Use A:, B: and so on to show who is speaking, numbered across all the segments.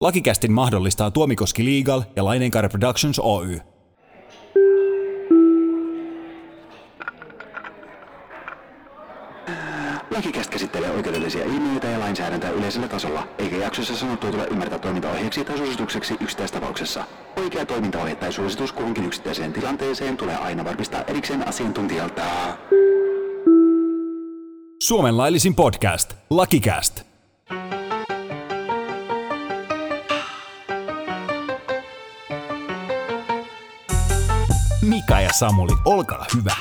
A: Lakikästin mahdollistaa Tuomikoski Legal ja Laineenkaari Productions Oy.
B: Lakikäst käsittelee oikeudellisia ilmiöitä ja lainsäädäntöä yleisellä tasolla, eikä jaksossa sanottua tule ymmärtää toimintaohjeeksi tai suositukseksi yksittäistapauksessa. Oikea toimintaohje tai suositus kuhunkin yksittäiseen tilanteeseen tulee aina varmistaa erikseen asiantuntijalta.
A: Suomen laillisin podcast, Lakikäst. Samuli, olkaa hyvä.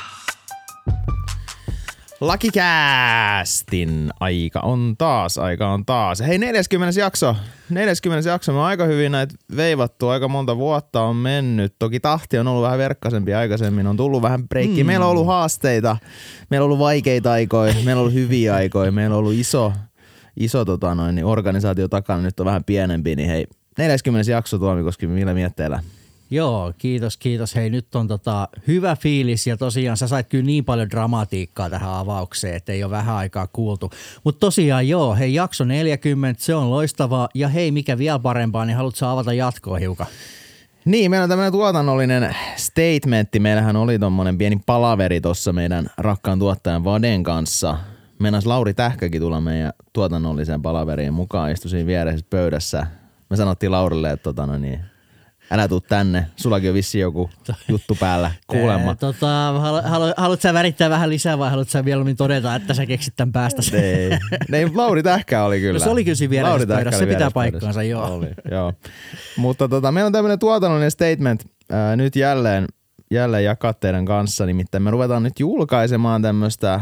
C: Lakikäästin aika on taas, aika on taas. Hei, 40 jakso. 40 jakso. Me on aika hyvin näitä veivattu. Aika monta vuotta on mennyt. Toki tahti on ollut vähän verkkaisempi aikaisemmin. On tullut vähän breikki. Mm. Meillä on ollut haasteita. Meillä on ollut vaikeita aikoja. Meillä on ollut hyviä aikoja. Meillä on ollut iso, iso tota noin, niin organisaatio takana. Nyt on vähän pienempi. Niin hei, 40 jakso Tuomi Koski, millä mietteillä?
D: Joo, kiitos, kiitos. Hei, nyt on tota hyvä fiilis ja tosiaan sä sait kyllä niin paljon dramatiikkaa tähän avaukseen, että ei ole vähän aikaa kuultu. Mutta tosiaan joo, hei jakso 40, se on loistavaa ja hei mikä vielä parempaa, niin haluatko avata jatkoa hiukan?
C: Niin, meillä on tämmöinen tuotannollinen statementti. Meillähän oli tommonen pieni palaveri tuossa meidän rakkaan tuottajan Vaden kanssa. Meinas Lauri Tähkäkin tulla meidän tuotannolliseen palaveriin mukaan, istui siinä vieressä pöydässä. Me sanottiin Laurille, että tota, no niin, älä tuu tänne, sullakin on vissi joku juttu päällä, kuulemma.
D: Tota, halu, halu, haluatko sä värittää vähän lisää vai haluatko sä mieluummin todeta, että sä keksit tämän päästä?
C: Ei, ei Lauri Tähkä oli kyllä.
D: No se oli kyllä siinä
C: Lauri Tähkä
D: se pitää paikkaansa, joo.
C: Oli, joo. Mutta tota, meillä on tämmöinen tuotannollinen statement ää, nyt jälleen, jälleen jakaa teidän kanssa. Nimittäin me ruvetaan nyt julkaisemaan tämmöistä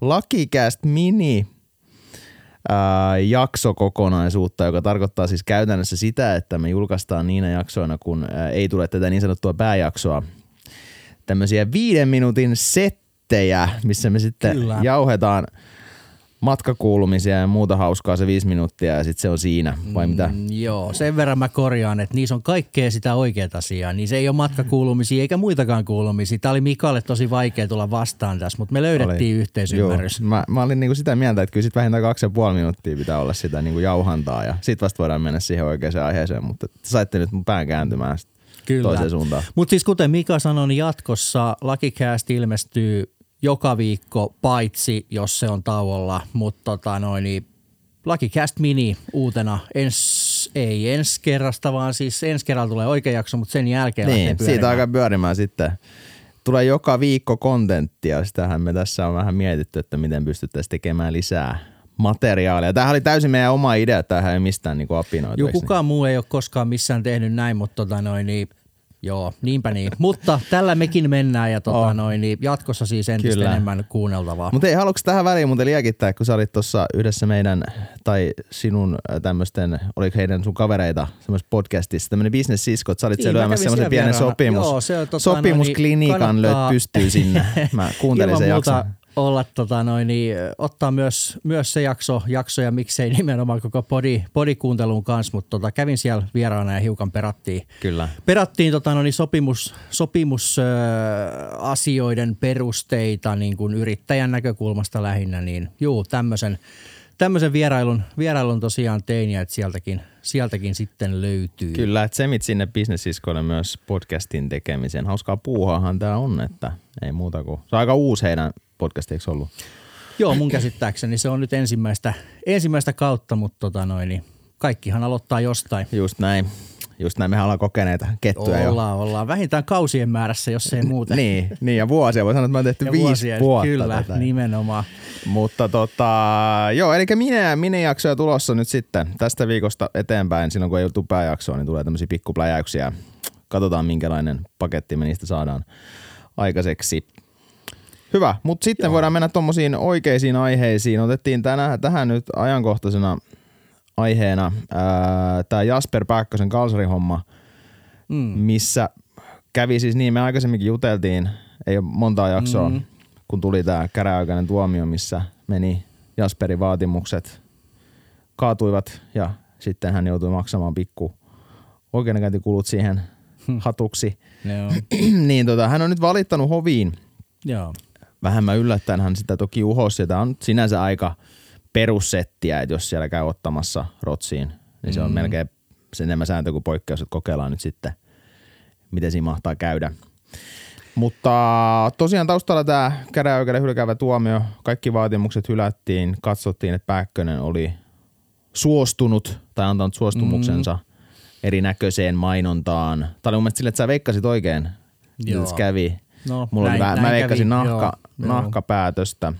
C: Lakikäst mini ää, jaksokokonaisuutta, joka tarkoittaa siis käytännössä sitä, että me julkaistaan niinä jaksoina, kun ää, ei tule tätä niin sanottua pääjaksoa. Tämmöisiä viiden minuutin settejä, missä me sitten
D: Kyllä.
C: jauhetaan matkakuulumisia ja muuta hauskaa se viisi minuuttia ja sitten se on siinä, vai mitä?
D: Mm, joo, sen verran mä korjaan, että niissä on kaikkea sitä oikeat asiaa. Niin se ei ole matkakuulumisia eikä muitakaan kuulumisia. Tämä oli Mikalle tosi vaikea tulla vastaan tässä, mutta me löydettiin
C: Oli.
D: yhteisymmärrys.
C: Joo, mä, mä olin niinku sitä mieltä, että kyllä sit vähintään kaksi ja puoli minuuttia pitää olla sitä niinku jauhantaa ja sit vasta voidaan mennä siihen oikeaan aiheeseen, mutta te saitte nyt mun pään kääntymään sit toiseen suuntaan.
D: Mutta siis kuten Mika sanoi, niin jatkossa Lakikääst ilmestyy joka viikko, paitsi jos se on tauolla. Mutta tota noin, niin Lakicast Mini uutena, ens, ei ensi kerrasta, vaan siis ensi kerralla tulee oikea jakso, mutta sen jälkeen
C: Niin, siitä alkaa pyörimään sitten. Tulee joka viikko kontenttia, sitähän me tässä on vähän mietitty, että miten pystyttäisiin tekemään lisää materiaalia. Tämähän oli täysin meidän oma idea, tämähän ei mistään niinku apinoitu.
D: Joo,
C: niin?
D: kukaan muu ei ole koskaan missään tehnyt näin, mutta tota noin, niin Joo, niinpä niin. Mutta tällä mekin mennään ja tota
C: On.
D: noin, niin jatkossa siis entistä
C: Kyllä.
D: enemmän kuunneltavaa.
C: Mutta ei, haluatko tähän väliin muuten liekittää, kun sä olit tuossa yhdessä meidän, tai sinun äh, tämmöisten, oliko heidän sun kavereita, semmoisessa podcastissa, tämmöinen business siskot, sä olit
D: Niin,
C: lyömässä semmoisen pienen sopimus,
D: Joo, se tota
C: sopimusklinikan
D: noin, niin kannattaa-
C: pystyy sinne. Mä kuuntelin sen jakson.
D: Olla tota noin, niin, ottaa myös, myös se jakso, jakso ja miksei nimenomaan koko podi, podikuuntelun kanssa, mutta tota, kävin siellä vieraana ja hiukan perattiin,
C: Kyllä.
D: perattiin tota, no niin, sopimus, sopimus ö, asioiden perusteita niin kuin yrittäjän näkökulmasta lähinnä, niin juu, tämmöisen tämmöisen vierailun, vierailun tosiaan tein ja että sieltäkin, sieltäkin sitten löytyy.
C: Kyllä, että semit sinne businessiskoille myös podcastin tekemiseen. Hauskaa puuhaahan tämä on, että ei muuta kuin. Se on aika uusi heidän podcast, eikö ollut?
D: Joo, mun käsittääkseni se on nyt ensimmäistä, ensimmäistä kautta, mutta tota noin, niin kaikkihan aloittaa jostain.
C: Just näin. Just näin, mehän ollaan kokeneita kettuja jo.
D: Ollaan, ollaan. Vähintään kausien määrässä, jos ei muuten.
C: Niin, niin, ja vuosia. Voi sanoa, että mä oon tehty
D: Ja
C: viisi
D: vuosia,
C: vuotta
D: Kyllä,
C: tätä.
D: nimenomaan.
C: Mutta tota, joo, eli minä, minä jaksoja tulossa nyt sitten tästä viikosta eteenpäin. Silloin kun ei ole pääjaksoa, niin tulee tämmöisiä pikkupläjäyksiä. Katsotaan minkälainen paketti me niistä saadaan aikaiseksi. Hyvä, mutta sitten joo. voidaan mennä tuommoisiin oikeisiin aiheisiin. Otettiin tänään, tähän nyt ajankohtaisena aiheena tämä Jasper Pääkkösen kalsarihomma,
D: Mm.
C: missä kävi siis niin, me aikaisemminkin juteltiin, ei ole montaa jaksoa, mm. kun tuli tämä käräaikainen tuomio, missä meni Jasperin vaatimukset, kaatuivat ja sitten hän joutui maksamaan pikku oikeudenkäyntikulut siihen hatuksi.
D: Joo.
C: niin tota, hän on nyt valittanut hoviin.
D: Joo.
C: Vähemmän yllättäen hän sitä toki uhosi tämä on sinänsä aika perussettiä, että jos siellä käy ottamassa rotsiin, niin se on melkein sen enemmän sääntö kuin poikkeus, että kokeillaan nyt sitten, miten siinä mahtaa käydä. Mutta tosiaan taustalla tämä käräjäoikeuden hylkäävä tuomio, kaikki vaatimukset hylättiin, katsottiin, että Pääkkönen oli suostunut tai antanut suostumuksensa mm. erinäköiseen mainontaan. Tämä oli mun mielestä sille, että sä veikkasit oikein,
D: Joo.
C: kävi.
D: No,
C: Mulla
D: näin-
C: oli vähän, mä
D: kävi,
C: nahka,
D: joo,
C: nahkapäätöstä,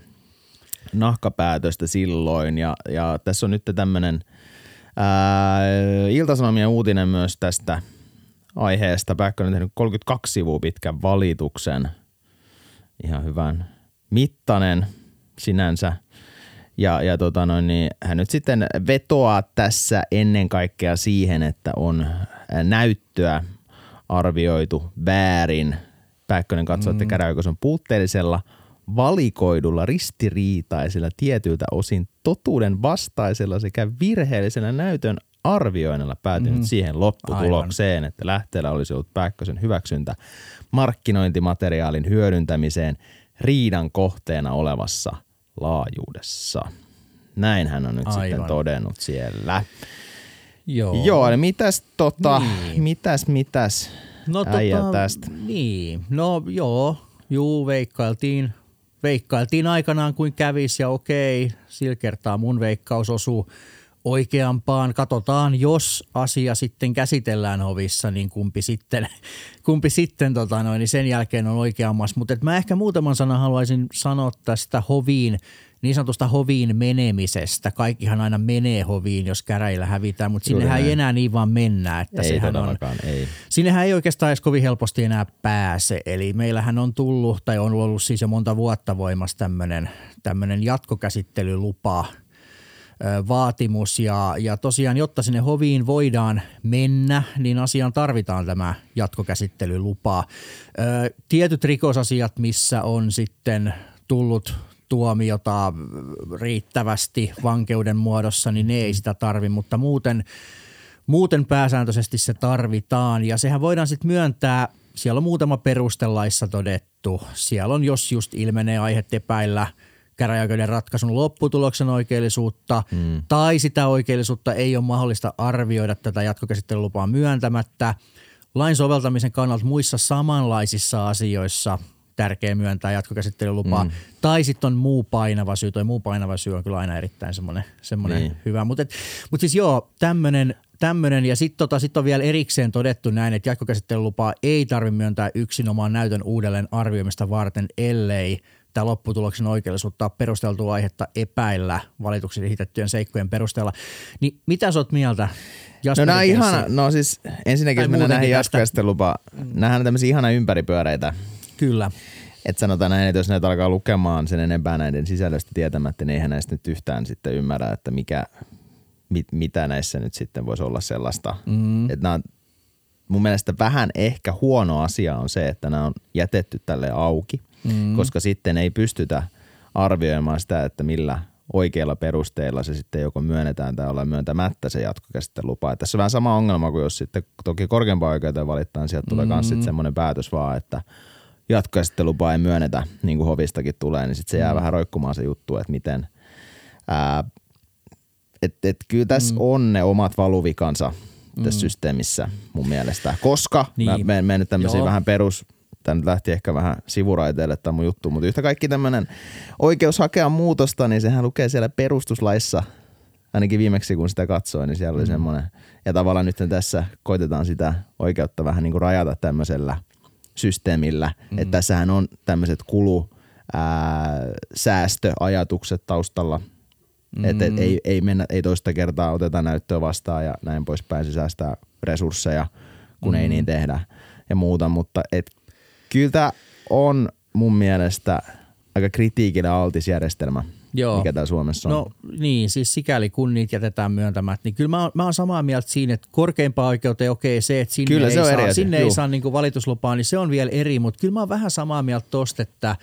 C: nahkapäätöstä silloin ja, ja tässä on nyt tämmöinen Iltasanomien uutinen myös tästä aiheesta. Pääkkönen on tehnyt 32 sivua pitkän valituksen. Ihan hyvän mittainen sinänsä. Ja, ja tota noin, niin hän nyt sitten vetoaa tässä ennen kaikkea siihen, että on näyttöä arvioitu väärin. Pääkkönen katsoo, että käräjäoikeus on puutteellisella valikoidulla ristiriitaisella tietyiltä osin totuuden vastaisella sekä virheellisellä näytön arvioinnilla päätynyt mm. siihen lopputulokseen, että lähteellä olisi ollut Pääkkösen hyväksyntä markkinointimateriaalin hyödyntämiseen riidan kohteena olevassa laajuudessa. Näin hän on nyt Aivan. sitten
D: Aivan.
C: todennut siellä.
D: Joo.
C: Joo, eli mitäs tota,
D: Niin.
C: mitäs, mitäs
D: No
C: äijä
D: tota,
C: tästä?
D: Niin, no joo, juu, veikkailtiin, veikkailtiin aikanaan kuin kävis ja okei, sillä kertaa mun veikkaus osuu oikeampaan. Katsotaan, jos asia sitten käsitellään hovissa, niin kumpi sitten, kumpi sitten tota noin, niin sen jälkeen on oikeammassa. Mutta mä ehkä muutaman sanan haluaisin sanoa tästä hoviin, niin sanotusta hoviin menemisestä. Kaikkihan aina menee hoviin, jos käräjillä hävitään, mutta
C: Juuri
D: sinnehän ei
C: näin.
D: enää niin vaan mennä. Että
C: Ei
D: sehän on,
C: ei.
D: Sinnehän ei oikeastaan edes kovin helposti enää pääse. Eli meillähän on tullut, tai on ollut siis jo monta vuotta voimassa tämmöinen, tämmöinen jatkokäsittelylupa vaatimus ja, ja tosiaan, jotta sinne hoviin voidaan mennä, niin asiaan tarvitaan tämä jatkokäsittelylupa. Ö, tietyt rikosasiat, missä on sitten tullut tuomiota riittävästi vankeuden muodossa, niin ne ei sitä tarvi, mutta muuten Muuten pääsääntöisesti se tarvitaan ja sehän voidaan sitten myöntää, siellä on muutama perustelaissa todettu. Siellä on, jos just ilmenee aihet epäillä käräjäoikeuden ratkaisun lopputuloksen oikeellisuutta mm. tai sitä oikeellisuutta ei ole mahdollista arvioida tätä jatkokäsittelylupaa myöntämättä. Lain soveltamisen kannalta muissa samanlaisissa asioissa tärkeä myöntää jatkokäsittelylupaa. Mm. Tai sitten on muu painava syy. Toi muu painava syy on kyllä aina erittäin semmoinen, semmoinen
C: Niin.
D: hyvä. Mutta mut siis joo, tämmöinen tämmönen, ja sitten tota, sit on vielä erikseen todettu näin, että jatkokäsittelylupaa ei tarvitse myöntää yksinomaan näytön uudelleen arvioimista varten, ellei tämä lopputuloksen oikeellisuutta perusteltua aihetta epäillä valituksen esitettyjen seikkojen perusteella. Niin mitä sä oot mieltä?
C: No
D: Jasperin
C: nämä ihana, no siis ensinnäkin jos mennään näihin jatkokäsittelylupaan, nämähän on tämmöisiä ihana ympäripyöreitä.
D: Kyllä.
C: Että sanotaan näin, että jos näitä alkaa lukemaan sen enempää näiden sisällöstä tietämättä, niin eihän näistä nyt yhtään sitten ymmärrä, että mikä, mit, mitä näissä nyt sitten voisi olla sellaista. Mm. Että nämä on, mun mielestä vähän ehkä huono asia on se, että nämä on jätetty tälle auki, mm. koska sitten ei pystytä arvioimaan sitä, että millä oikeilla perusteilla se sitten joko myönnetään tai ollaan myöntämättä se jatkokäsittelupa. Et Tässä on vähän sama ongelma kuin jos sitten toki korkeampaan oikeuteen valittaan, sieltä tulee myös sitten semmoinen päätös vaan, että jatkokäsittelupaa ei myönnetä, niin kuin hovistakin tulee, niin sitten se jää vähän roikkumaan se juttu, että miten. Ää, et, et kyllä tässä mm. on ne omat valuvikansa tässä mm. systeemissä mun mielestä, koska niin. mä menen, menen nyt tämmöisiin
D: Joo.
C: vähän perus, tämä nyt lähti ehkä vähän sivuraiteille tämä mun juttu, mutta yhtä kaikki tämmöinen oikeus hakea muutosta, niin sehän lukee siellä perustuslaissa, ainakin viimeksi kun sitä katsoin, niin siellä oli mm. semmoinen, ja tavallaan nyt tässä koitetaan sitä oikeutta vähän niin kuin rajata tämmöisellä systeemillä, mm. että tässähän on tämmöiset kulu, ää, säästöajatukset taustalla, mm. että et, ei, ei, mennä, ei toista kertaa oteta näyttöä vastaan ja näin poispäin, se säästää resursseja, kun mm. ei niin tehdä ja muuta, mutta et, kyllä tää on mun mielestä aika kritiikille altis järjestelmä,
D: Joo.
C: mikä täällä Suomessa on.
D: No niin, siis sikäli kun niitä jätetään myöntämättä, niin kyllä mä, oon- mä oon samaa mieltä siinä, että korkeimpaan oikeuteen okei se, että sinne
C: Kyllä,
D: ei
C: se on
D: saa,
C: eri asia,
D: sinne ei saa niinku valituslupaa, niin se on vielä eri, mutta kyllä mä oon vähän samaa mieltä tosta, että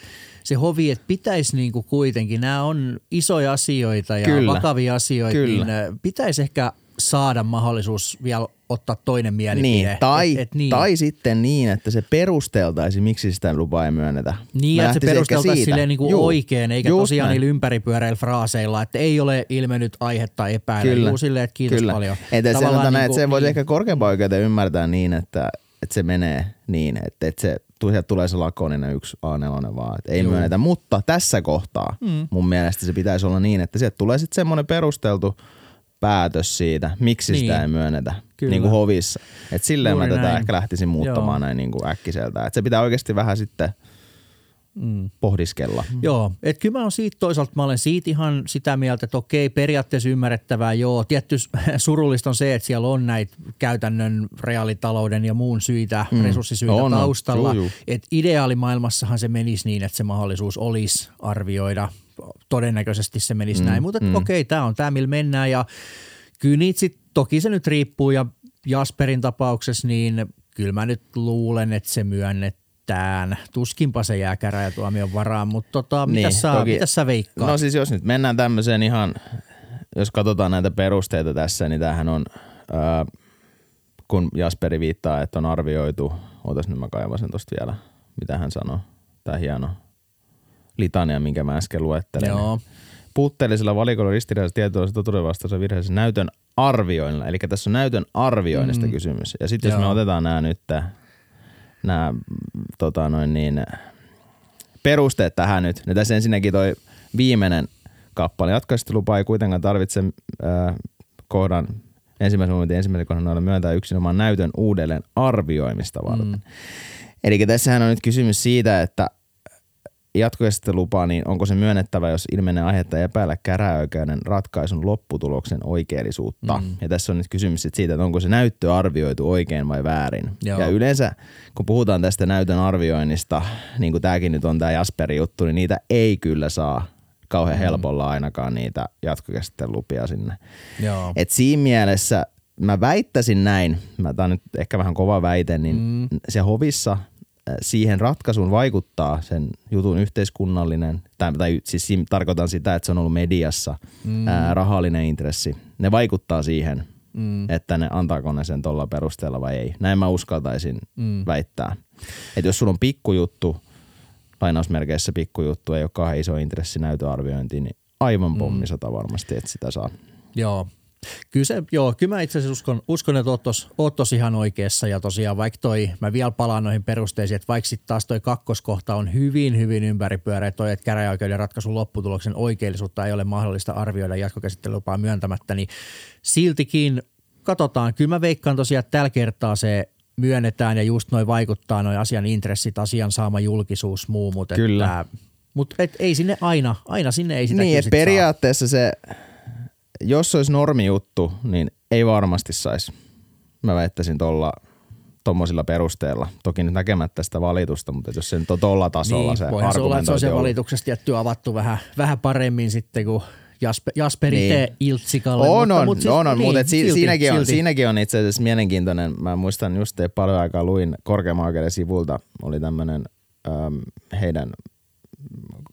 D: se hovi, että pitäisi niinku kuitenkin, nämä on isoja asioita ja
C: Kyllä.
D: vakavia asioita,
C: Kyllä.
D: niin ö, pitäisi ehkä saada mahdollisuus vielä ottaa toinen mielipide.
C: Niin, tai,
D: et, et niin.
C: tai sitten niin, että se perusteltaisiin, miksi sitä lupaa ei myönnetä.
D: Niin, että se perusteltaisiin silleen niin kuin
C: Juu,
D: oikein, eikä
C: just
D: tosiaan
C: näin.
D: niillä ympäripyöreillä fraaseilla, että ei ole ilmennyt aihetta epäillä.
C: Kyllä.
D: Juu, silleen, että kiitos
C: Kyllä.
D: paljon.
C: Että se, näin,
D: niinku-
C: että se voisi
D: niin.
C: ehkä korkeampaan oikeuteen ymmärtää niin, että, että se menee niin, että, että se sieltä tulee se lakoninen yksi A4 vaan, että ei
D: Juu.
C: myönnetä. Mutta tässä kohtaa mm. mun mielestä se pitäisi olla niin, että sieltä tulee sitten semmoinen perusteltu päätös siitä, miksi niin. sitä ei myönnetä,
D: Kyllä.
C: niin kuin hovissa. Et silleen
D: Juuri
C: mä tätä
D: näin.
C: ehkä lähtisin muuttamaan
D: Joo.
C: näin niin kuin äkkiseltä. Et se pitää oikeasti vähän sitten mm. pohdiskella.
D: Joo, että kyllä mä oon siitä toisaalta, mä olen siitä ihan sitä mieltä, että okei, periaatteessa ymmärrettävää, joo. Tietty surullista on se, että siellä on näitä käytännön reaalitalouden ja muun syitä, mm. resurssisyitä
C: On,
D: taustalla. Että ideaalimaailmassahan se menisi niin, että se mahdollisuus olisi arvioida. Todennäköisesti se menisi mm, näin, mutta mm. okei, tämä on tämä, millä mennään ja kyllä niitä sit, toki se nyt riippuu ja Jasperin tapauksessa, niin kyllä mä nyt luulen, että se myönnetään. Tuskinpa se jää käräjätuomion varaan, mutta tota, niin, mitä, sä,
C: toki-
D: mitä sä veikkaat?
C: No siis jos nyt mennään tämmöiseen ihan, jos katsotaan näitä perusteita tässä, niin tämähän on, ää, kun Jasperi viittaa, että on arvioitu, otas nyt mä kaivan sen tosta vielä, mitä hän sanoi, tämä hieno litania, minkä mä äsken luettelin.
D: Joo.
C: Puutteellisella valikolla ristiriidassa tietoisessa totuuden vastaisessa virheessä näytön arvioinnilla. Eli tässä on näytön arvioinnista mm. kysymys. Ja sitten jos me otetaan nämä nyt, nämä tota noin niin, perusteet tähän nyt. No tässä ensinnäkin toi viimeinen kappale. Jatkoistelupaa ei kuitenkaan tarvitse äh, kohdan ensimmäisen momentin ensimmäisen kohdan noilla myöntää yksinomaan näytön uudelleen arvioimista varten. Mm. Eli tässähän on nyt kysymys siitä, että jatkoestelupaa, niin onko se myönnettävä, jos ilmenee aihetta epäillä käräjäoikeuden ratkaisun lopputuloksen oikeellisuutta. Mm. Ja tässä on nyt kysymys siitä, että onko se näyttö arvioitu oikein vai väärin.
D: Joo.
C: Ja yleensä, kun puhutaan tästä näytön arvioinnista, niin kuin tämäkin nyt on tämä Jasperin juttu, niin niitä ei kyllä saa kauhean
D: Mm.
C: helpolla ainakaan niitä jatkokäsittelylupia sinne.
D: Joo.
C: Et siinä mielessä mä väittäisin näin, mä tää on nyt ehkä vähän kova väite, niin mm. se hovissa siihen ratkaisuun vaikuttaa sen jutun yhteiskunnallinen, tai, tai siis tarkoitan sitä, että se on ollut mediassa mm. ää, rahallinen intressi. Ne vaikuttaa siihen, mm. että ne antaako ne sen tuolla perusteella vai ei. Näin mä uskaltaisin mm. väittää. Että jos sulla on pikkujuttu, lainausmerkeissä pikkujuttu, ei ole kauhean iso intressi näytöarviointiin, niin aivan pommisata varmasti, että sitä saa.
D: Joo. Kyllä, se, joo, kyllä mä itse asiassa uskon, uskon että oot tos, oot tos ihan oikeassa ja tosiaan vaikka toi, mä vielä palaan noihin perusteisiin, että vaikka sitten taas toi kakkoskohta on hyvin, hyvin ympäripyöreä toi, että käräjäoikeuden ratkaisun lopputuloksen oikeellisuutta ei ole mahdollista arvioida jatkokäsittelylupaa myöntämättä, niin siltikin katsotaan. Kyllä mä veikkaan tosiaan, että tällä kertaa se myönnetään ja just noin vaikuttaa noin asian intressit, asian saama julkisuus, muu, mutta
C: Kyllä.
D: Että, mutta et ei sinne aina, aina sinne ei sitä
C: Niin,
D: sit saa.
C: periaatteessa se, jos se olisi normijuttu, niin ei varmasti saisi. Mä väittäisin tuolla tuommoisilla perusteella. Toki nyt näkemättä sitä valitusta, mutta jos se nyt on tuolla tasolla
D: niin,
C: se
D: voihan se olla, että se on se valituksesta tietty avattu vähän, vähän paremmin sitten, kun Jasper, Jasper
C: Niin.
D: iltsikalle.
C: On,
D: mutta,
C: on,
D: mutta siis,
C: on, on
D: niin,
C: mutta si-
D: silti,
C: siinäkin, on,
D: silti.
C: siinäkin on itse asiassa mielenkiintoinen. Mä muistan just paljon aikaa luin korkeamman oikeuden sivulta, oli tämmöinen ähm, heidän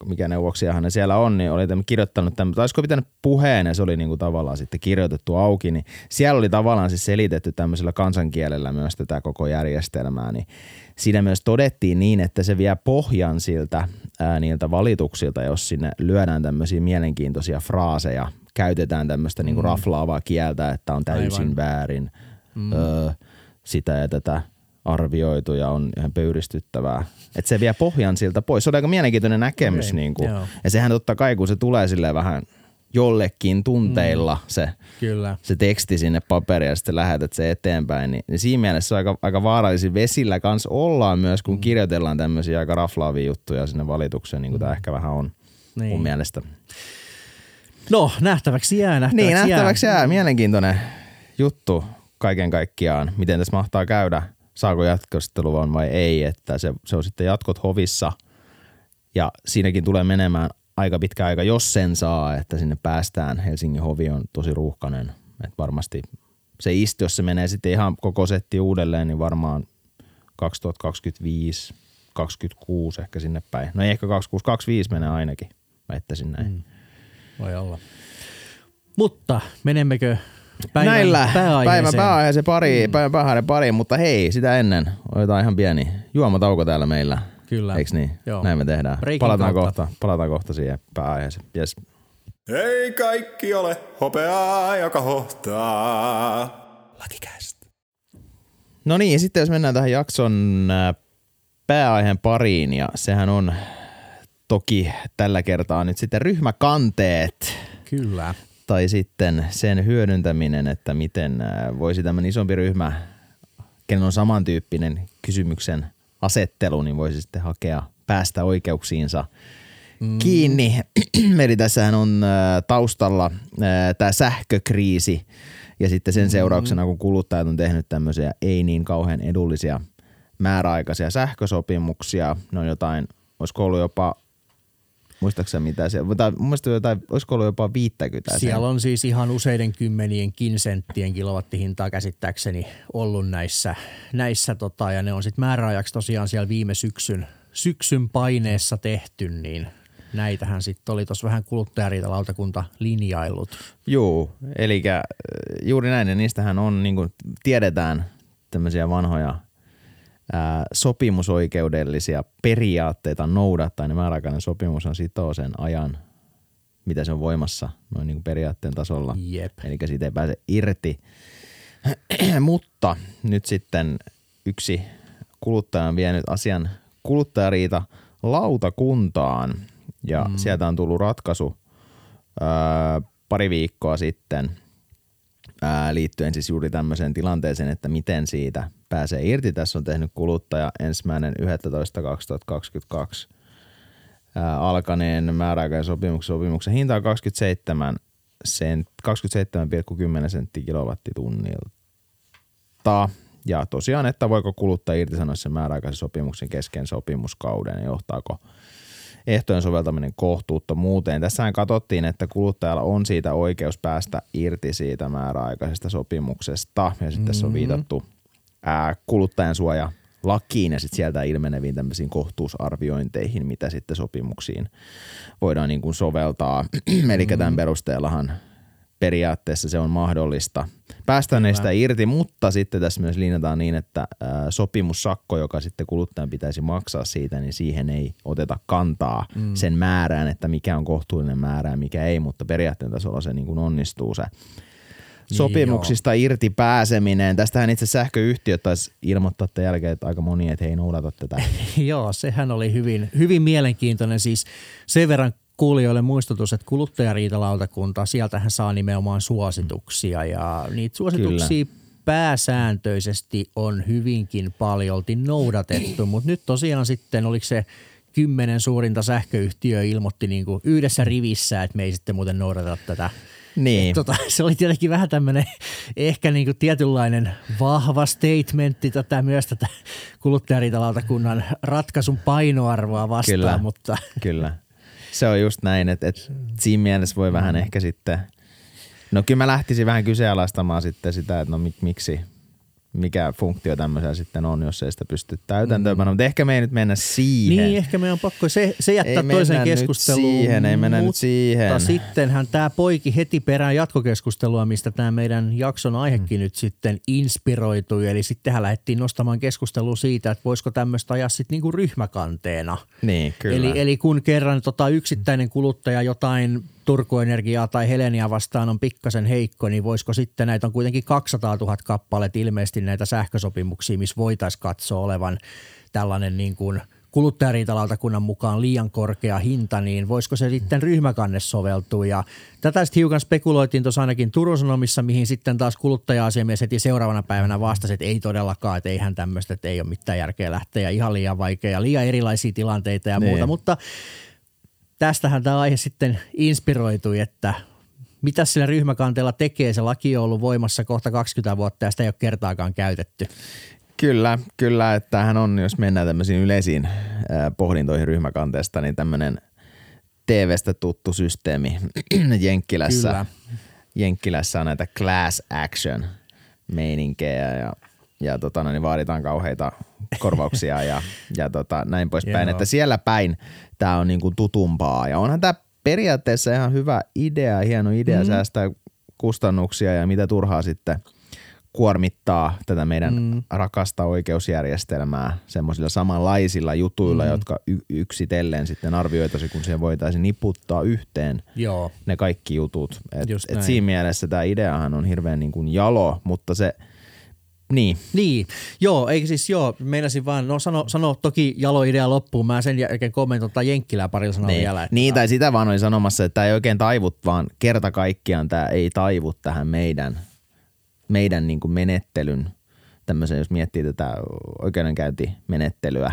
C: mikä neuvoksiahan ne siellä on, niin oli kirjoittanut tämän, tai olisiko pitänyt puheen ja se oli niinku tavallaan sitten kirjoitettu auki, niin siellä oli tavallaan siis selitetty tämmöisellä kansankielellä myös tätä koko järjestelmää, niin siinä myös todettiin niin, että se vie pohjan siltä ää, niiltä valituksilta, jos sinne lyödään tämmöisiä mielenkiintoisia fraaseja, käytetään tämmöistä niinku raflaavaa kieltä, että on täysin
D: Aivan.
C: väärin, mm. öö, sitä ja tätä arvioitu ja on ihan pöyristyttävää. Että se vie pohjan siltä pois. Se on aika mielenkiintoinen näkemys.
D: Okei,
C: Niin kuin.
D: joo.
C: Ja sehän totta kai, kun se tulee silleen vähän jollekin tunteilla mm. se,
D: Kyllä.
C: se teksti sinne paperiin ja sitten lähetät se eteenpäin, niin, niin siinä mielessä se on aika, aika vaarallisin vesillä kanssa ollaan myös, kun mm. kirjoitellaan tämmöisiä aika raflaavia juttuja sinne valitukseen, niin kuin tämä ehkä vähän on
D: Niin.
C: mun mielestä.
D: No, nähtäväksi jää, nähtäväksi,
C: Niin, nähtäväksi
D: jää.
C: jää. Mielenkiintoinen juttu kaiken kaikkiaan. Miten tässä mahtaa käydä? Saako jatkosteluluvan vai ei? Että se, se on sitten jatkot hovissa. Ja siinäkin tulee menemään aika pitkä aika, jos sen saa, että sinne päästään. Helsingin hovi on tosi ruuhkainen. Et varmasti se isti, jos se menee sitten ihan koko setti uudelleen, niin varmaan 2025, 26 ehkä sinne päin. No ei ehkä 26, 25 menee ainakin, väittäisin näin. Mm.
D: Voi olla. Mutta menemmekö Päivän
C: Näillä
D: pääaiheeseen.
C: päivän pääaiheeseen pari, mm. päivän pääaiheeseen pari, mutta hei, sitä ennen otetaan ihan pieni juomatauko täällä meillä.
D: Kyllä.
C: Eiks niin?
D: Joo.
C: Näin me tehdään.
D: Breakin
C: Palataan
D: kautta.
C: kohta, palataan kohta siihen pääaiheeseen. Yes.
A: Ei kaikki ole hopeaa, joka hohtaa. Lakikäst.
C: No niin, ja sitten jos mennään tähän jakson äh, pääaiheen pariin, ja sehän on toki tällä kertaa nyt sitten ryhmäkanteet,
D: Kyllä.
C: Tai sitten sen hyödyntäminen, että miten äh, voisi tämmöinen isompi ryhmä, kenen on samantyyppinen kysymyksen asettelu, niin voisi sitten hakea päästä oikeuksiinsa mm. kiinni. Eli tässähän on äh, taustalla tämä sähkökriisi ja sitten sen seurauksena, kun kuluttajat on tehnyt tämmöisiä ei niin kauhean edullisia määräaikaisia sähkösopimuksia, ne on jotain, olisiko ollut jopa Muistaakseni mitä siellä, tai mun mielestä jotain, olisiko ollut jopa 50
D: Siellä on siis ihan useiden kymmenienkin senttien kilowattihintaa käsittääkseni ollut näissä, näissä tota, ja ne on sitten määräajaksi tosiaan siellä viime syksyn, syksyn paineessa tehty, niin näitähän sitten oli tuossa vähän kuluttajariitalautakunta linjaillut.
C: Joo, eli juuri näin, ja niistähän on, niin kuin tiedetään, tämmöisiä vanhoja ää, sopimusoikeudellisia periaatteita noudattaa, niin määräaikainen sopimus on sitoo sen ajan, mitä se on voimassa noin niin kuin periaatteen tasolla.
D: Jep.
C: Eli siitä ei pääse irti. Mutta nyt sitten yksi kuluttaja on vienyt asian kuluttajariita lautakuntaan ja mm. sieltä on tullut ratkaisu ää, pari viikkoa sitten ää, liittyen siis juuri tämmöiseen tilanteeseen, että miten siitä pääsee irti. Tässä on tehnyt kuluttaja ensimmäinen 11.2022 ää, alkaneen määräaikaisen sopimuksen, sopimuksen hinta on 27 sent, 27,10 senttiä kilowattitunnilta. Ja tosiaan, että voiko kuluttaja irtisanoa sen määräaikaisen sopimuksen kesken sopimuskauden ja johtaako ehtojen soveltaminen kohtuuttomuuteen. Tässähän katsottiin, että kuluttajalla on siitä oikeus päästä irti siitä määräaikaisesta sopimuksesta ja sitten tässä on viitattu ää, kuluttajan suoja lakiin ja sitten sieltä ilmeneviin tämmöisiin kohtuusarviointeihin, mitä sitten sopimuksiin voidaan niin kuin soveltaa. Eli tämän perusteellahan periaatteessa se on mahdollista päästä näistä irti, mutta sitten tässä myös linjataan niin, että sopimussakko, joka sitten kuluttajan pitäisi maksaa siitä, niin siihen ei oteta kantaa mm. sen määrään, että mikä on kohtuullinen määrä ja mikä ei, mutta periaatteen tasolla se niin kuin onnistuu se sopimuksista irti pääseminen. Tästähän itse sähköyhtiöt taisi ilmoittaa tämän jälkeen, että aika moni että he ei noudata tätä.
D: Joo, sehän oli hyvin, hyvin mielenkiintoinen. Siis sen verran kuulijoille muistutus, että kuluttajariitalautakunta, sieltähän saa nimenomaan suosituksia ja niitä suosituksia Kyllä. pääsääntöisesti on hyvinkin paljolti noudatettu, mutta nyt tosiaan sitten oliko se kymmenen suurinta sähköyhtiöä ilmoitti niin kuin yhdessä rivissä, että me ei sitten muuten noudateta tätä
C: Niin.
D: Tota, se oli tietenkin vähän tämmöinen ehkä niin kuin tietynlainen vahva statementti tätä myös tätä kuluttajariitalautakunnan ratkaisun painoarvoa vastaan,
C: Kyllä.
D: mutta
C: Kyllä. Se on just näin, että, että siinä mielessä voi vähän ehkä sitten, no kyllä mä lähtisin vähän kyseenalaistamaan sitten sitä, että no mik, miksi, mikä funktio tämmöisellä sitten on, jos ei sitä pysty täytäntöön mm. mutta ehkä me ei nyt mennä siihen.
D: Niin, ehkä meidän on pakko se, se jättää
C: Ei
D: toisen
C: mennä nyt
D: keskusteluun.
C: siihen, ei mennä nyt
D: mutta
C: siihen.
D: sittenhän tämä poiki heti perään jatkokeskustelua, mistä tämä meidän jakson aihekin mm. nyt sitten inspiroitui. Eli sittenhän lähdettiin nostamaan keskustelua siitä, että voisiko tämmöistä ajaa sitten niinku ryhmäkanteena.
C: Niin, kyllä.
D: Eli, eli kun kerran tota yksittäinen kuluttaja jotain Turku-energiaa tai Helenia vastaan on pikkasen heikko, niin voisiko sitten näitä on kuitenkin 200 000 kappaletta ilmeisesti näitä sähkösopimuksia, missä voitaisiin katsoa olevan tällainen niin kuin kuluttajariitalautakunnan mukaan liian korkea hinta, niin voisiko se sitten ryhmäkanne soveltua. Ja tätä sitten hiukan spekuloitiin tuossa ainakin Turun Sanomissa, mihin sitten taas kuluttaja-asiamies heti seuraavana päivänä vastasi, että ei todellakaan, että eihän tämmöistä, että ei ole mitään järkeä lähteä ja ihan liian vaikea ja liian erilaisia tilanteita ja
C: Niin.
D: muuta. Mutta tästähän tämä aihe sitten inspiroitui, että mitä sillä ryhmäkanteella tekee. Se laki on ollut voimassa kohta 20 vuotta ja sitä ei ole kertaakaan käytetty.
C: Kyllä, kyllä, että tämähän on, jos mennään tämmöisiin yleisiin pohdintoihin ryhmäkanteesta, niin tämmöinen TVstä tuttu systeemi Jenkkilässä.
D: Kyllä.
C: Jenkkilässä on näitä class action meininkejä ja, ja tota, no, niin vaaditaan kauheita korvauksia ja, ja tota, näin poispäin. Että siellä päin tämä on niinku tutumpaa ja onhan tämä periaatteessa ihan hyvä idea, hieno idea mm. säästää kustannuksia ja mitä turhaa sitten kuormittaa tätä meidän mm. rakasta oikeusjärjestelmää semmoisilla samanlaisilla jutuilla, mm. jotka y- yksitellen sitten arvioitaisiin, kun siihen voitaisiin niputtaa yhteen
D: Joo.
C: ne kaikki jutut. Et, et siinä mielessä tämä ideahan on hirveän niin kuin jalo, mutta se, niin,
D: Niin, joo, eikö siis joo, meinasin vaan, no sano, sano toki jalo idea loppuun, mä sen jälkeen kommentoin tota Jenkkilää parilla sanaa
C: niin,
D: vielä. että-
C: niin tai sitä vaan olin sanomassa, että tämä ei oikein taivut, vaan kerta kaikkiaan tämä ei taivu tähän meidän, meidän niin kuin menettelyn, tämmöisen, jos miettii tätä oikeudenkäyntimenettelyä,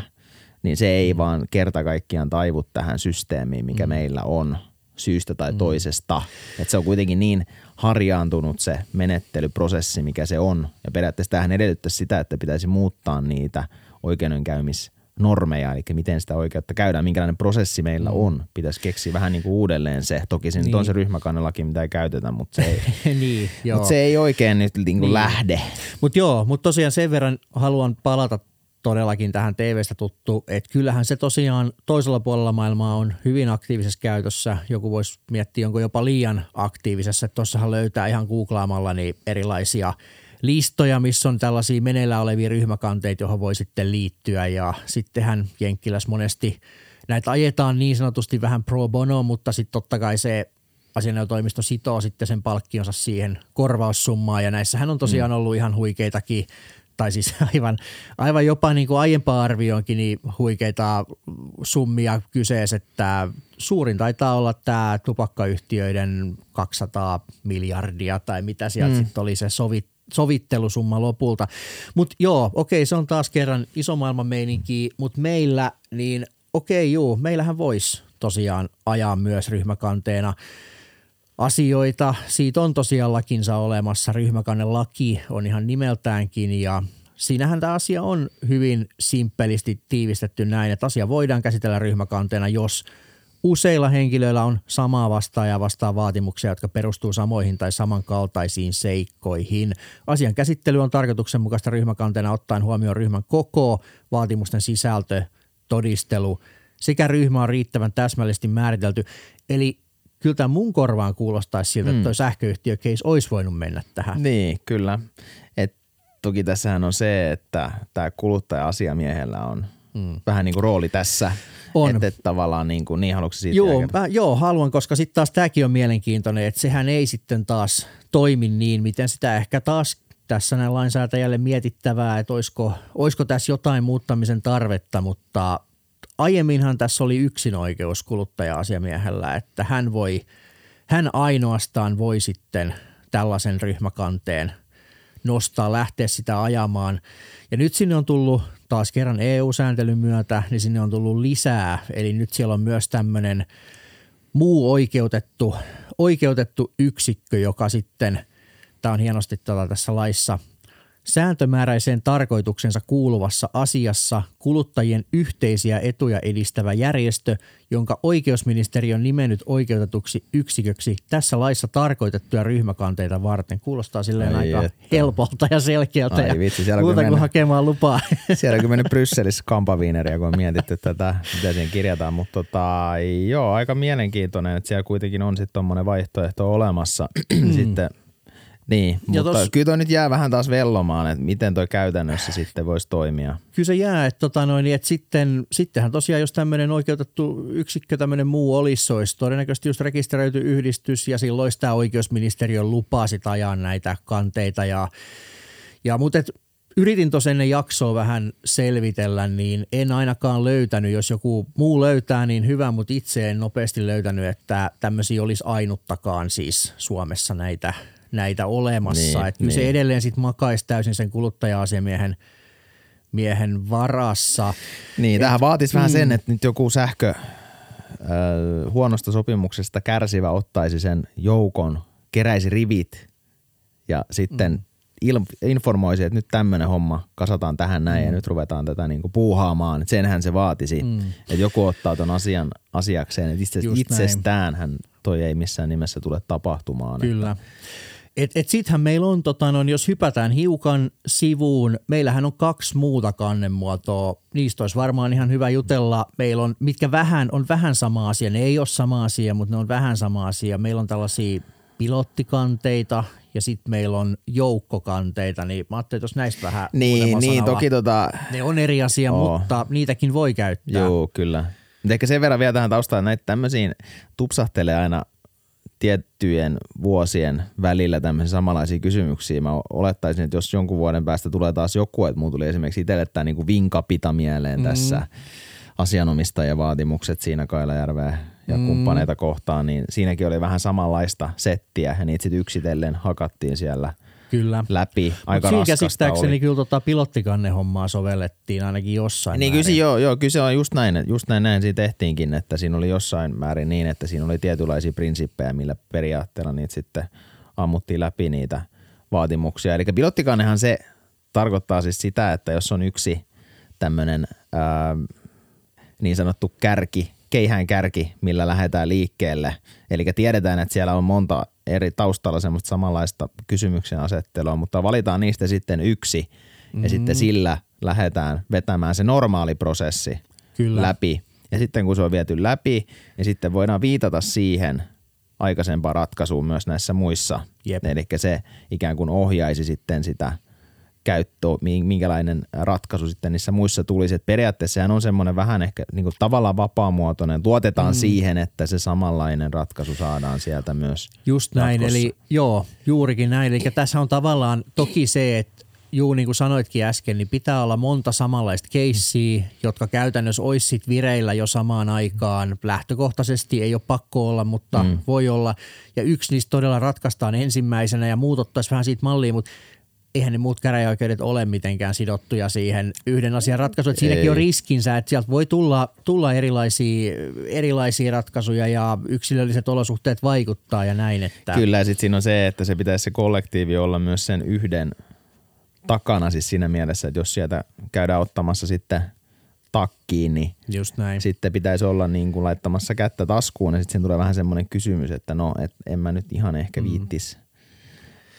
C: niin se ei vaan kerta kaikkiaan taivu tähän systeemiin, mikä mm. meillä on syystä tai toisesta. Et se on kuitenkin niin harjaantunut se menettelyprosessi, mikä se on. Ja periaatteessa tähän edellyttäisi sitä, että pitäisi muuttaa niitä oikeudenkäymisnormeja, eli miten sitä oikeutta käydään, minkälainen prosessi meillä on. Pitäisi keksiä vähän niin kuin uudelleen se. Toki se nyt on
D: Niin.
C: se ryhmäkannelaki, mitä ei käytetä, mutta se ei,
D: niin, joo.
C: mutta se ei oikein nyt niin kuin lähde.
D: Mutta joo, mutta tosiaan sen verran haluan palata todellakin tähän TV-stä tuttu, että kyllähän se tosiaan toisella puolella maailmaa on hyvin aktiivisessa käytössä. Joku voisi miettiä, onko jopa liian aktiivisessa. Tuossahan löytää ihan googlaamalla niin erilaisia listoja, missä on tällaisia meneillään olevia ryhmäkanteita, johon voi sitten liittyä ja sittenhän Jenkkiläs monesti näitä ajetaan niin sanotusti vähän pro bono, mutta sitten totta kai se asianajotoimisto sitoo sitten sen palkkionsa siihen korvaussummaan ja näissähän on tosiaan ollut ihan huikeitakin tai siis aivan, aivan jopa niin kuin aiempaa arvioonkin niin huikeita summia kyseessä, että suurin taitaa olla tämä tupakkayhtiöiden 200 miljardia tai mitä sieltä mm. sitten oli se sovit, sovittelusumma lopulta. Mutta joo, okei, se on taas kerran iso maailman meininki, mutta meillä niin okei, juu, meillähän voisi tosiaan ajaa myös ryhmäkanteena asioita. Siitä on tosiaan lakinsa olemassa. Ryhmäkannelaki on ihan nimeltäänkin ja siinähän tämä asia on hyvin simppelisti tiivistetty näin, että asia voidaan käsitellä ryhmäkanteena, jos useilla henkilöillä on samaa vastaajaa vastaan vaatimuksia, jotka perustuu samoihin tai samankaltaisiin seikkoihin. Asian käsittely on tarkoituksenmukaista ryhmäkanteena ottaen huomioon ryhmän koko, vaatimusten sisältö, todistelu sekä ryhmä on riittävän täsmällisesti määritelty. Eli kyllä tämä mun korvaan kuulostaisi siltä, että toi sähköyhtiö case olisi voinut mennä tähän.
C: Niin, kyllä. Et toki tässähän on se, että tämä kuluttaja-asiamiehellä on mm. vähän niin kuin rooli tässä.
D: On.
C: Että et tavallaan niin, kuin, niin haluatko siitä
D: Joo, mä, joo, haluan, koska sitten taas tämäkin on mielenkiintoinen, että sehän ei sitten taas toimi niin, miten sitä ehkä taas tässä näin lainsäätäjälle mietittävää, että olisiko, olisiko tässä jotain muuttamisen tarvetta, mutta aiemminhan tässä oli yksinoikeus kuluttaja-asiamiehellä, että hän voi, hän ainoastaan voi sitten tällaisen ryhmäkanteen nostaa, lähteä sitä ajamaan. Ja nyt sinne on tullut taas kerran EU-sääntelyn myötä, niin sinne on tullut lisää. Eli nyt siellä on myös tämmöinen muu oikeutettu, oikeutettu yksikkö, joka sitten, tämä on hienosti tässä laissa, sääntömääräiseen tarkoituksensa kuuluvassa asiassa kuluttajien yhteisiä etuja edistävä järjestö, jonka oikeusministeriö on nimennyt oikeutetuksi yksiköksi tässä laissa tarkoitettuja ryhmäkanteita varten. Kuulostaa silleen
C: Ai
D: aika
C: että.
D: helpolta ja selkeältä
C: Ai
D: ja
C: vitsi, siellä
D: muuta kuin
C: mennyt-
D: hakemaan lupaa.
C: Siellä on mennyt Brysselissä kampaviineria, kun on mietitty tätä, mitä siihen kirjataan. Mutta tota, joo, aika mielenkiintoinen, että siellä kuitenkin on sitten tommonen vaihtoehto olemassa. sitten, niin,
D: Ja
C: mutta
D: tos-
C: kyllä toi nyt jää vähän taas vellomaan, että miten toi käytännössä sitten voisi toimia.
D: Kyllä se jää, että, tota noin, että sitten, sittenhän tosiaan, jos tämmöinen oikeutettu yksikkö, tämmöinen muu olisi, se olisi todennäköisesti just rekisteröity yhdistys ja silloin olisi tämä oikeusministeriön lupa sit ajaa näitä kanteita. Ja, ja, mutta et, yritin tuossa ennen jaksoa vähän selvitellä, niin en ainakaan löytänyt, jos joku muu löytää, niin hyvä, mutta itse en nopeasti löytänyt, että tämmöisiä olisi ainuttakaan siis Suomessa näitä, näitä olemassa.
C: Niin,
D: että kyllä se
C: niin.
D: edelleen sitten makaisi täysin sen kuluttaja-asiamiehen miehen varassa.
C: Niin, tähän vaatisi vähän
D: mm.
C: sen, että nyt joku sähkö ö, huonosta sopimuksesta kärsivä ottaisi sen joukon, keräisi rivit ja sitten
D: Mm.
C: il- informoisi, että nyt tämmöinen homma kasataan tähän näin mm. ja nyt ruvetaan tätä niinku puuhaamaan. Et senhän se vaatisi, mm. että joku ottaa ton asian asiakseen. Et itse,
D: Just
C: itsestään hän toi ei missään nimessä tule tapahtumaan.
D: Kyllä. Et, et sittenhän meillä on, tota, noin, jos hypätään hiukan sivuun, meillähän on kaksi muuta kannemuotoa. Niistä olisi varmaan ihan hyvä jutella. Meillä on, mitkä vähän on vähän sama asia. Ne ei ole sama asia, mutta ne on vähän sama asia. Meillä on tällaisia pilottikanteita ja sitten meillä on joukkokanteita, niin mä ajattelin, että jos näistä vähän
C: Niin, niin
D: sanalla.
C: toki tota,
D: Ne on eri asia,
C: Oo.
D: mutta niitäkin voi käyttää.
C: Joo, kyllä. Mutta ehkä sen verran vielä tähän taustaan, että näitä tämmöisiin tupsahtelee aina tiettyjen vuosien välillä tämmöisiä samanlaisia kysymyksiä. Mä olettaisin, että jos jonkun vuoden päästä tulee taas joku, että mulla tuli esimerkiksi itselle tämä niinku vinkapita mieleen mm. tässä asianomistajavaatimukset siinä Kailajärveä ja mm. kumppaneita kohtaan, niin siinäkin oli vähän samanlaista settiä ja niitä sitten yksitellen hakattiin siellä
D: Kyllä.
C: läpi. Aika raskasta
D: käsittääkseni
C: oli.
D: kyllä tota pilottikannehommaa sovellettiin ainakin jossain
C: Niin kyllä se,
D: määrin.
C: joo, joo, kyllä se on just näin, just näin, näin siinä tehtiinkin, että siinä oli jossain määrin niin, että siinä oli tietynlaisia prinsippejä, millä periaatteella niitä sitten ammuttiin läpi niitä vaatimuksia. Eli pilottikannehan se tarkoittaa siis sitä, että jos on yksi tämmöinen niin sanottu kärki, keihään kärki, millä lähdetään liikkeelle. Eli tiedetään, että siellä on monta eri taustalla semmoista samanlaista kysymyksen asettelua, mutta valitaan niistä sitten yksi ja
D: Mm-hmm.
C: sitten sillä lähdetään vetämään se normaali prosessi
D: Kyllä.
C: läpi. Ja sitten kun se on viety läpi, niin sitten voidaan viitata siihen aikaisempaan ratkaisuun myös näissä muissa.
D: Jep.
C: Eli se ikään kuin ohjaisi sitten sitä käyttöä, mi- minkälainen ratkaisu sitten niissä muissa tulisi. Et periaatteessa sehän on semmoinen vähän ehkä niin kuin tavallaan vapaamuotoinen. Luotetaan mm. siihen, että se samanlainen ratkaisu saadaan sieltä myös
D: Just näin,
C: jatkossa.
D: eli joo, juurikin näin. Eli tässä on tavallaan toki se, että juu, niin kuin sanoitkin äsken, niin pitää olla monta samanlaista keissiä, jotka käytännössä olisi sit vireillä jo samaan aikaan. Lähtökohtaisesti ei ole pakko olla, mutta mm. voi olla. Ja yksi niistä todella ratkaistaan ensimmäisenä ja muut ottaisi vähän siitä mallia, mutta eihän ne muut käräjäoikeudet ole mitenkään sidottuja siihen yhden asian ratkaisuun. Että siinäkin
C: Ei.
D: on riskinsä, että sieltä voi tulla, tulla erilaisia, erilaisia ratkaisuja ja yksilölliset olosuhteet vaikuttaa ja näin. Että
C: Kyllä, ja sitten siinä on se, että se pitäisi se kollektiivi olla myös sen yhden takana siis siinä mielessä, että jos sieltä käydään ottamassa sitten takkiin, niin
D: Just näin.
C: sitten pitäisi olla niin kuin laittamassa kättä taskuun ja sitten tulee vähän semmoinen kysymys, että no, et en mä nyt ihan ehkä viittis,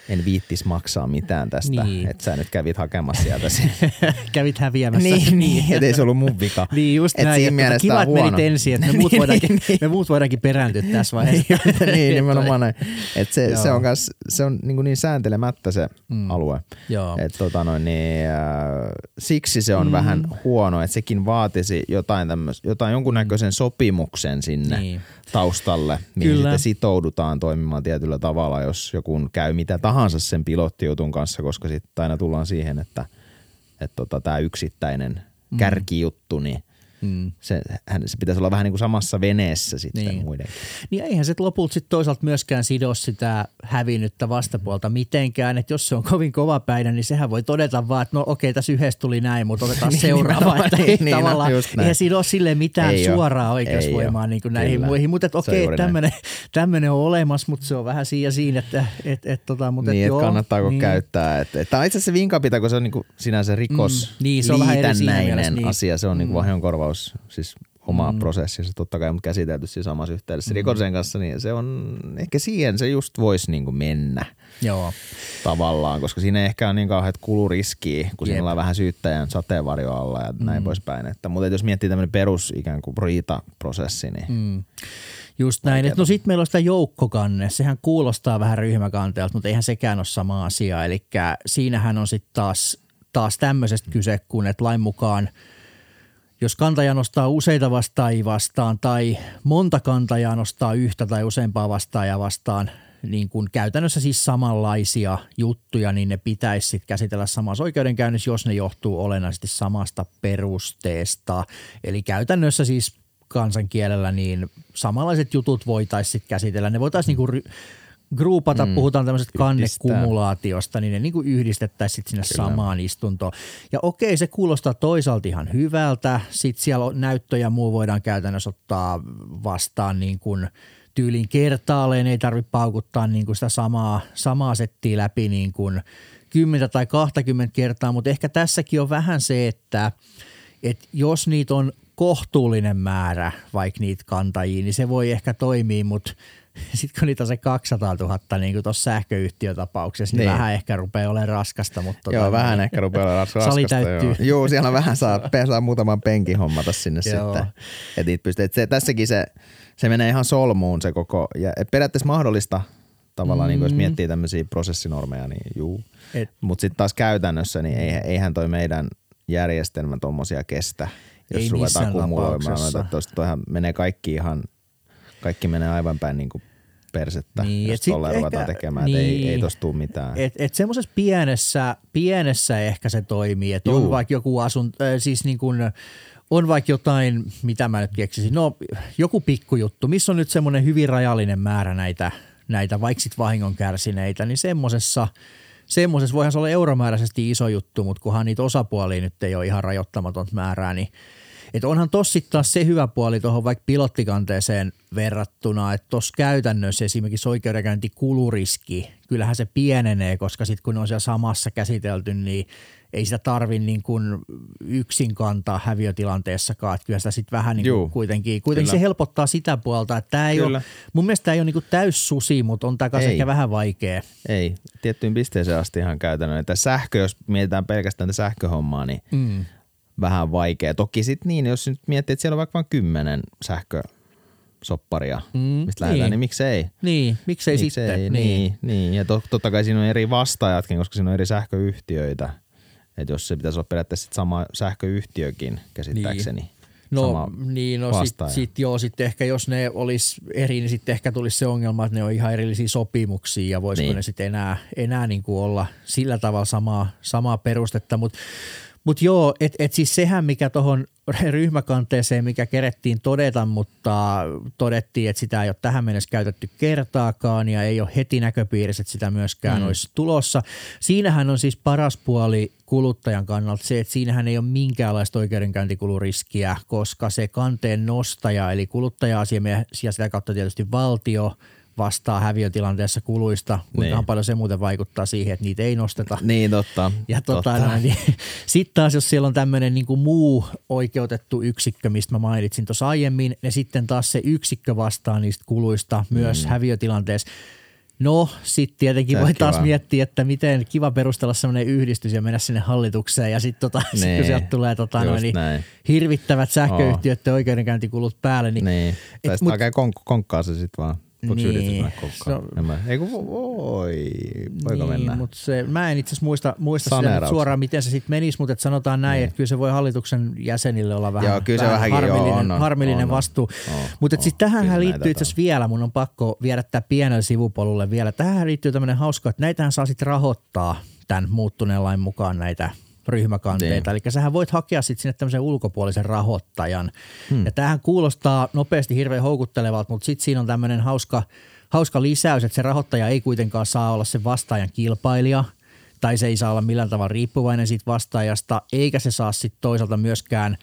C: en viittis maksaa mitään tästä,
D: Niin.
C: että sä nyt kävit hakemassa sieltä sen.
D: Kävit häviämässä.
C: niin, niin, et ei se ollut mun vika.
D: Niin just
C: Et
D: näin,
C: siinä
D: että kiva, että menit ensin, että me muut,
C: Niin,
D: voidaankin,
C: niin.
D: me muut voidaankin perääntyä tässä vaiheessa.
C: niin, nimenomaan näin. Et se, se on, kans, se on niin, niin sääntelemättä se mm. alue.
D: Joo.
C: Et, tota noin, niin, äh, siksi se on mm. vähän huono, että sekin vaatisi jotain, tämmöis, jotain jonkunnäköisen sopimuksen sinne
D: Niin.
C: taustalle, mihin
D: Kyllä.
C: sitten sitoudutaan toimimaan tietyllä tavalla, jos joku käy mitä tahansa sen pilottijutun kanssa, koska sitten aina tullaan siihen, että et tota, tämä yksittäinen mm. kärkijuttu, niin
D: Mm.
C: se, hän, se pitäisi olla vähän niin kuin samassa veneessä sitten
D: Niin.
C: muiden.
D: Niin eihän se lopulta sit toisaalta myöskään sido sitä hävinnyttä vastapuolta mitenkään. Että jos se on kovin kova päinä, niin sehän voi todeta vaan, että no okei, tässä yhdessä tuli näin, mutta otetaan
C: Niin,
D: seuraava.
C: nimenomaan,
D: Että
C: niin,
D: ei
C: niin, no,
D: tavallaan,
C: näin.
D: eihän siinä ole sille mitään
C: Ei
D: suoraa oikeusvoimaa niin kuin näihin
C: Kyllä.
D: muihin. Mutta
C: on
D: okei, tämmöinen, on olemassa, mutta se on vähän siinä siinä, että et, et, tota, mutta
C: niin,
D: et,
C: että
D: joo,
C: kannattaako
D: niin.
C: käyttää. Että, että itse asiassa vinkapita, kun se on niinku sinänsä rikos
D: Mm, niin, se on vähän eri niin.
C: asia. Se on niinku vahingonkorvaus, siis oma mm. prosessinsa totta kai, mutta käsitelty siinä samassa yhteydessä
D: Mm.
C: rikoksen kanssa, niin se on, ehkä siihen se just voisi niinku mennä
D: Joo.
C: tavallaan, koska siinä ei ehkä ole niin kauheat kuluriskiä, kun siinä
D: Jep.
C: ollaan vähän syyttäjän sateenvarjo alla ja näin poispäin. Että, mutta jos miettii tämmöinen perus ikään kuin riita-prosessi, niin
D: Mm. Just näin. Et no sitten meillä on sitä joukkokanne. Sehän kuulostaa vähän ryhmäkanteelta, mutta eihän sekään ole sama asia. Eli siinähän on sitten taas, taas tämmöisestä kyse, kun että lain mukaan jos kantaja nostaa useita vastaajia vastaan tai monta kantajaa nostaa yhtä tai useampaa vastaajaa vastaan, niin kuin käytännössä siis samanlaisia juttuja, niin ne pitäisi sitten käsitellä samassa oikeudenkäynnissä, jos ne johtuu olennaisesti samasta perusteesta. Eli käytännössä siis kansankielellä niin samanlaiset jutut voitaisiin käsitellä. Ne voitaisiin niinku ry- gruupata, mm, puhutaan tämmöisestä kannekumulaatiosta, niin ne niinku yhdistettäisiin sit sinne Kyllä. samaan istuntoon. Ja okei, se kuulostaa toisaalta ihan hyvältä. Sitten siellä on näyttö ja muu voidaan käytännössä ottaa vastaan niin kuin tyylin kertaalleen, ei tarvitse paukuttaa niin kuin sitä samaa, samaa settiä läpi niin kuin 10 tai 20 kertaa, mutta ehkä tässäkin on vähän se, että, että jos niitä on kohtuullinen määrä, vaikka niitä kantajia, niin se voi ehkä toimia, mutta sitten kun niitä on se 200 000, niin kuin tuossa sähköyhtiötapauksessa, niin, niin vähän ehkä rupeaa olemaan raskasta. Mutta
C: Joo,
D: tota,
C: vähän
D: niin-
C: ehkä rupeaa olla raskasta.
D: Sali
C: joo.
D: täyttyy.
C: Joo, siellä vähän saa, saa muutaman penkin hommata sinne
D: Joo.
C: sitten. Et niitä pystyy. Et se, tässäkin se, se menee ihan solmuun se koko, ja et periaatteessa mahdollista tavallaan, mm. niin kuin jos miettii tämmöisiä prosessinormeja, niin juu. Mutta sitten taas käytännössä, niin eihän, eihän toi meidän järjestelmä tommosia kestä, jos
D: Ei
C: ruvetaan kumuloimaan toihan menee kaikki ihan, kaikki menee aivan päin niin kuin persettä,
D: Niin,
C: jos tolleen ruvetaan
D: ehkä-
C: tekemään, niin. ei, ei tosta tule mitään.
D: Et, et semmoisessa pienessä, pienessä ehkä se toimii, että on vaikka joku asun, äh, siis niin kuin, on vaikka jotain, mitä mä nyt keksisin, no joku pikkujuttu, missä on nyt semmoinen hyvin rajallinen määrä näitä, näitä vaikka sit vahingon kärsineitä, niin semmoisessa, semmoisessa voihan se olla euromääräisesti iso juttu, mutta kunhan niitä osapuolia nyt ei ole ihan rajoittamaton määrää, niin et onhan tossa sit taas se hyvä puoli tuohon vaikka pilottikanteeseen verrattuna, että tuossa käytännössä esimerkiksi oikeudenkäyntikuluriski, kyllähän se pienenee, koska sitten kun ne on siellä samassa käsitelty, niin ei sitä tarvi niin kuin yksin kantaa häviötilanteessakaan, että kyllä sitä sitten vähän niin
C: Juu,
D: kuin kuitenkin, kuitenkin
C: kyllä.
D: se helpottaa sitä puolta, että tämä ei
C: Kyllä.
D: ole, mun mielestä tämä ei ole niin kuin täys susi, mutta on
C: Ei.
D: ehkä vähän vaikea.
C: Ei, tiettyyn pisteeseen asti ihan käytännön. Että sähkö, jos mietitään pelkästään tätä sähköhommaa, niin
D: Mm.
C: Vähän vaikea. Toki sitten niin, jos nyt miettii, että siellä on vaikka vain kymmenen sähkösopparia,
D: Mm,
C: mistä lähdetään,
D: niin.
C: niin miksei?
D: Niin, miksei,
C: miksei?
D: sitten?
C: Niin, niin. Ja to, totta kai siinä on eri vastaajatkin, koska siinä on eri sähköyhtiöitä. Että jos se pitäisi olla periaatteessa sit sama sähköyhtiökin käsittääkseni.
D: No
C: sama
D: niin, no sit,
C: vastaaja.
D: sit joo, sitten ehkä jos ne olisi eri, niin sitten ehkä tulisi se ongelma, että ne on ihan erillisiä sopimuksia ja voisiko
C: Niin.
D: ne sitten enää, enää niin kuin olla sillä tavalla samaa, samaa perustetta, mutta mut joo, että et siis sehän mikä tuohon ryhmäkanteeseen, mikä kerettiin todeta, mutta todettiin, että sitä ei ole tähän mennessä käytetty kertaakaan ja ei ole heti näköpiirissä, että sitä myöskään mm. olisi tulossa. Siinähän on siis paras puoli kuluttajan kannalta se, että siinähän ei ole minkäänlaista oikeudenkäyntikuluriskiä, koska se kanteen nostaja eli kuluttaja-asiamies ja sitä kautta tietysti valtio vastaa häviötilanteessa kuluista, kuinka
C: Niin.
D: paljon se muuten vaikuttaa siihen, että niitä ei nosteta.
C: Niin, totta.
D: Ja tota,
C: totta.
D: niin, sitten taas jos siellä on tämmöinen niin muu oikeutettu yksikkö, mistä mä mainitsin tuossa aiemmin, ja sitten taas se yksikkö vastaa niistä kuluista myös mm. häviötilanteessa. No, sitten tietenkin
C: Se
D: voi taas
C: kiva.
D: miettiä, että miten kiva perustella semmoinen yhdistys ja mennä sinne hallitukseen ja sitten tota, sit kun
C: Niin,
D: sieltä tulee tota, noin, niin hirvittävät sähköyhtiöiden oikeudenkäyntikulut päälle. Niin,
C: Niin. Tai
D: et
C: sitten
D: mut-
C: alkaa konk- konkkaa se sitten vaan. Voiko
D: Niin.
C: niin. mennä?
D: No-
C: En mä, ei kun voi, voiko
D: niin,
C: mennä?
D: Mutta se, mä en itse asiassa muista, muista sitä suoraan, miten se sitten menisi, mutta sanotaan näin, että kyllä se voi hallituksen jäsenille olla vähän,
C: Joo, kyllä se
D: vähän
C: vähänkin, joo,
D: harmillinen,
C: on, on,
D: harmillinen
C: on, on.
D: vastuu.
C: On,
D: mutta sitten tähän liittyy itse asiassa vielä, mun on pakko viedä tämä pienellä sivupolulle vielä. Tähän liittyy tämmöinen hauska, että näitähän saa sitten rahoittaa tämän muuttuneen lain mukaan näitä ryhmäkanteita. Eli sähän voit hakea sitten sinne tämmöisen ulkopuolisen rahoittajan. Hmm. Ja tämähän kuulostaa nopeasti hirveän houkuttelevalta, mutta sitten siinä on tämmöinen hauska, hauska lisäys, että se rahoittaja ei kuitenkaan saa olla sen vastaajan kilpailija tai se ei saa olla millään tavalla riippuvainen siitä vastaajasta, eikä se saa sitten toisaalta myöskään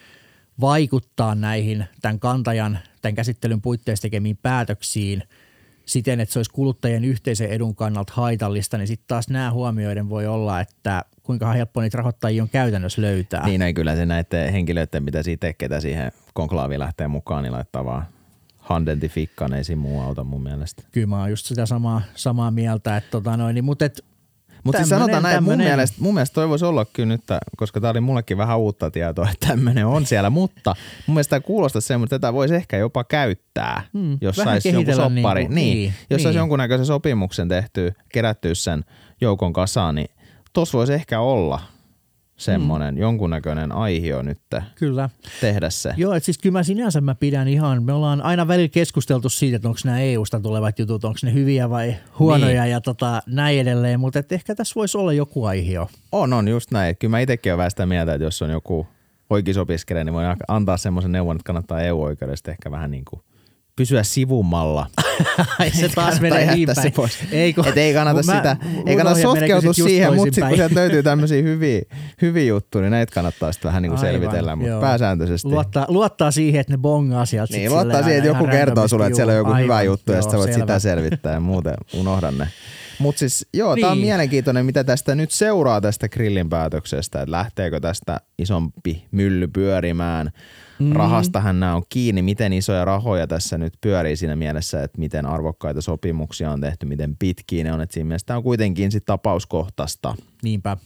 D: vaikuttaa näihin tämän kantajan, tämän käsittelyn puitteissa tekemiin päätöksiin siten, että se olisi kuluttajien yhteisen edun kannalta haitallista, niin sitten taas nämä huomioiden voi olla, että kuinka helppo niitä rahoittajia on käytännössä löytää.
C: Niin ei kyllä se näiden henkilöiden, mitä siitä tekee, ketä siihen konklaaviin lähtee mukaan, niin laittaa vaan handentin fikkaan, ei siinä muu auta mun mielestä.
D: Kyllä mä oon just sitä samaa, samaa mieltä, että tota noin, niin, mutta et,
C: Mutta siis
D: tämmönen-
C: sanotaan näin, että mun
D: tämmönen-
C: mielestä, mun mielestä toi voisi olla kyllä nyt, koska tämä oli mullekin vähän uutta tietoa, että tämmöinen on siellä, mutta mun mielestä tämä kuulostaa semmoista, että tätä voisi ehkä jopa käyttää,
D: Hmm,
C: jos saisi jonkun soppari.
D: niinku-
C: niin,
D: niin,
C: jos saisi
D: niin.
C: jonkunnäköisen sopimuksen tehty, kerätty sen joukon kasaan, niin tossa voisi ehkä olla semmoinen jonkunnäköinen aihio nyt
D: kyllä.
C: tehdä se.
D: Joo, että siis kyllä mä sinänsä mä pidän ihan, me ollaan aina välillä keskusteltu siitä, että onko nämä EU-sta tulevat jutut, onko ne hyviä vai huonoja
C: Niin.
D: ja tota, näin edelleen, mutta et ehkä tässä voisi olla joku aihio.
C: On, on just näin. Kyllä mä itsekin olen vähän sitä mieltä, että jos on joku oikeusopiskelija, niin voi antaa semmoisen neuvon, että kannattaa EU-oikeudesta ehkä vähän niin kuin pysyä sivummalla.
D: Ai se taas menee niin päin.
C: pois.
D: Ei, kun-
C: Et ei kannata
D: mä
C: sitä, ei kannata
D: ja
C: sotkeutua siihen, mutta sitten kun sieltä löytyy tämmöisiä hyviä, hyviä juttuja, niin näitä kannattaa sitten vähän niin kuin
D: Aivan,
C: selvitellä, mutta pääsääntöisesti.
D: Luottaa, luottaa siihen, että ne bongaa sieltä.
C: Niin, luottaa siihen, että joku kertoo sulle, että siellä on joku
D: juu,
C: hyvä
D: aivan,
C: juttu ja
D: joo,
C: sitten sä voit
D: selvä.
C: sitä selvittää ja muuten unohda ne. Mutta siis joo, tämä on
D: Niin.
C: mielenkiintoinen, mitä tästä nyt seuraa tästä grillin päätöksestä, että lähteekö tästä isompi mylly pyörimään. Mm. Rahastahan nämä on kiinni, miten isoja rahoja tässä nyt pyörii siinä mielessä, että miten arvokkaita sopimuksia on tehty, miten pitkiä ne on, että siinä mielessä tämä on kuitenkin sit tapauskohtaista.
D: Niinpä.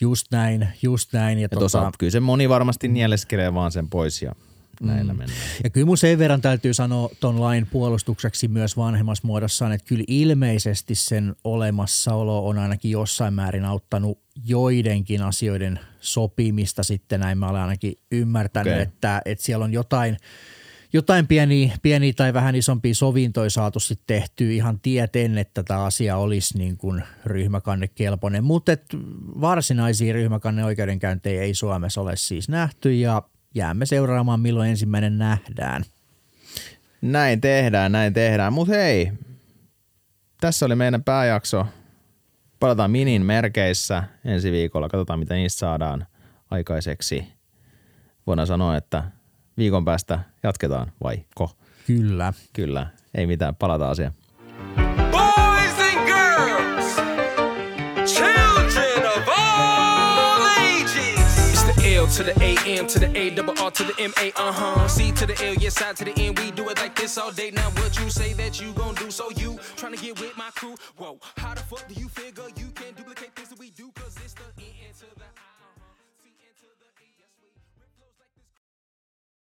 D: Just näin, just näin. Ja
C: Ja
D: tota,
C: tota, kyllä se moni varmasti nieleskelee vaan sen pois ja näillä mm. mennään.
D: Ja kyllä mun sen verran täytyy sanoa ton lain puolustukseksi myös vanhemmassa muodossaan, että kyllä ilmeisesti sen olemassaolo on ainakin jossain määrin auttanut joidenkin asioiden sopimista sitten näin mä olen ainakin ymmärtänyt, okay. että, että siellä on jotain – jotain pieniä, pieniä tai vähän isompia sovintoja saatu sitten tehtyä ihan tieten, että tämä asia olisi niin kuin ryhmäkannekelpoinen. Mutta varsinaisia ryhmäkanneoikeudenkäyntejä ei Suomessa ole siis nähty ja jäämme seuraamaan milloin ensimmäinen nähdään.
C: Näin tehdään, näin tehdään. Mutta hei, tässä oli meidän pääjakso. Palataan Minin merkeissä ensi viikolla. Katsotaan, mitä niistä saadaan aikaiseksi. Voidaan sanoa, että viikon päästä jatketaan, vai ko?
D: Kyllä.
C: Kyllä, ei mitään, palataan asiaan.
E: To the A M to the A double R to the M A uh huh. C to the L, yes, I to the N. We do it like this all day. Now what you say that you gon' do? So you trying to get with my crew? Whoa, how the fuck do you figure you?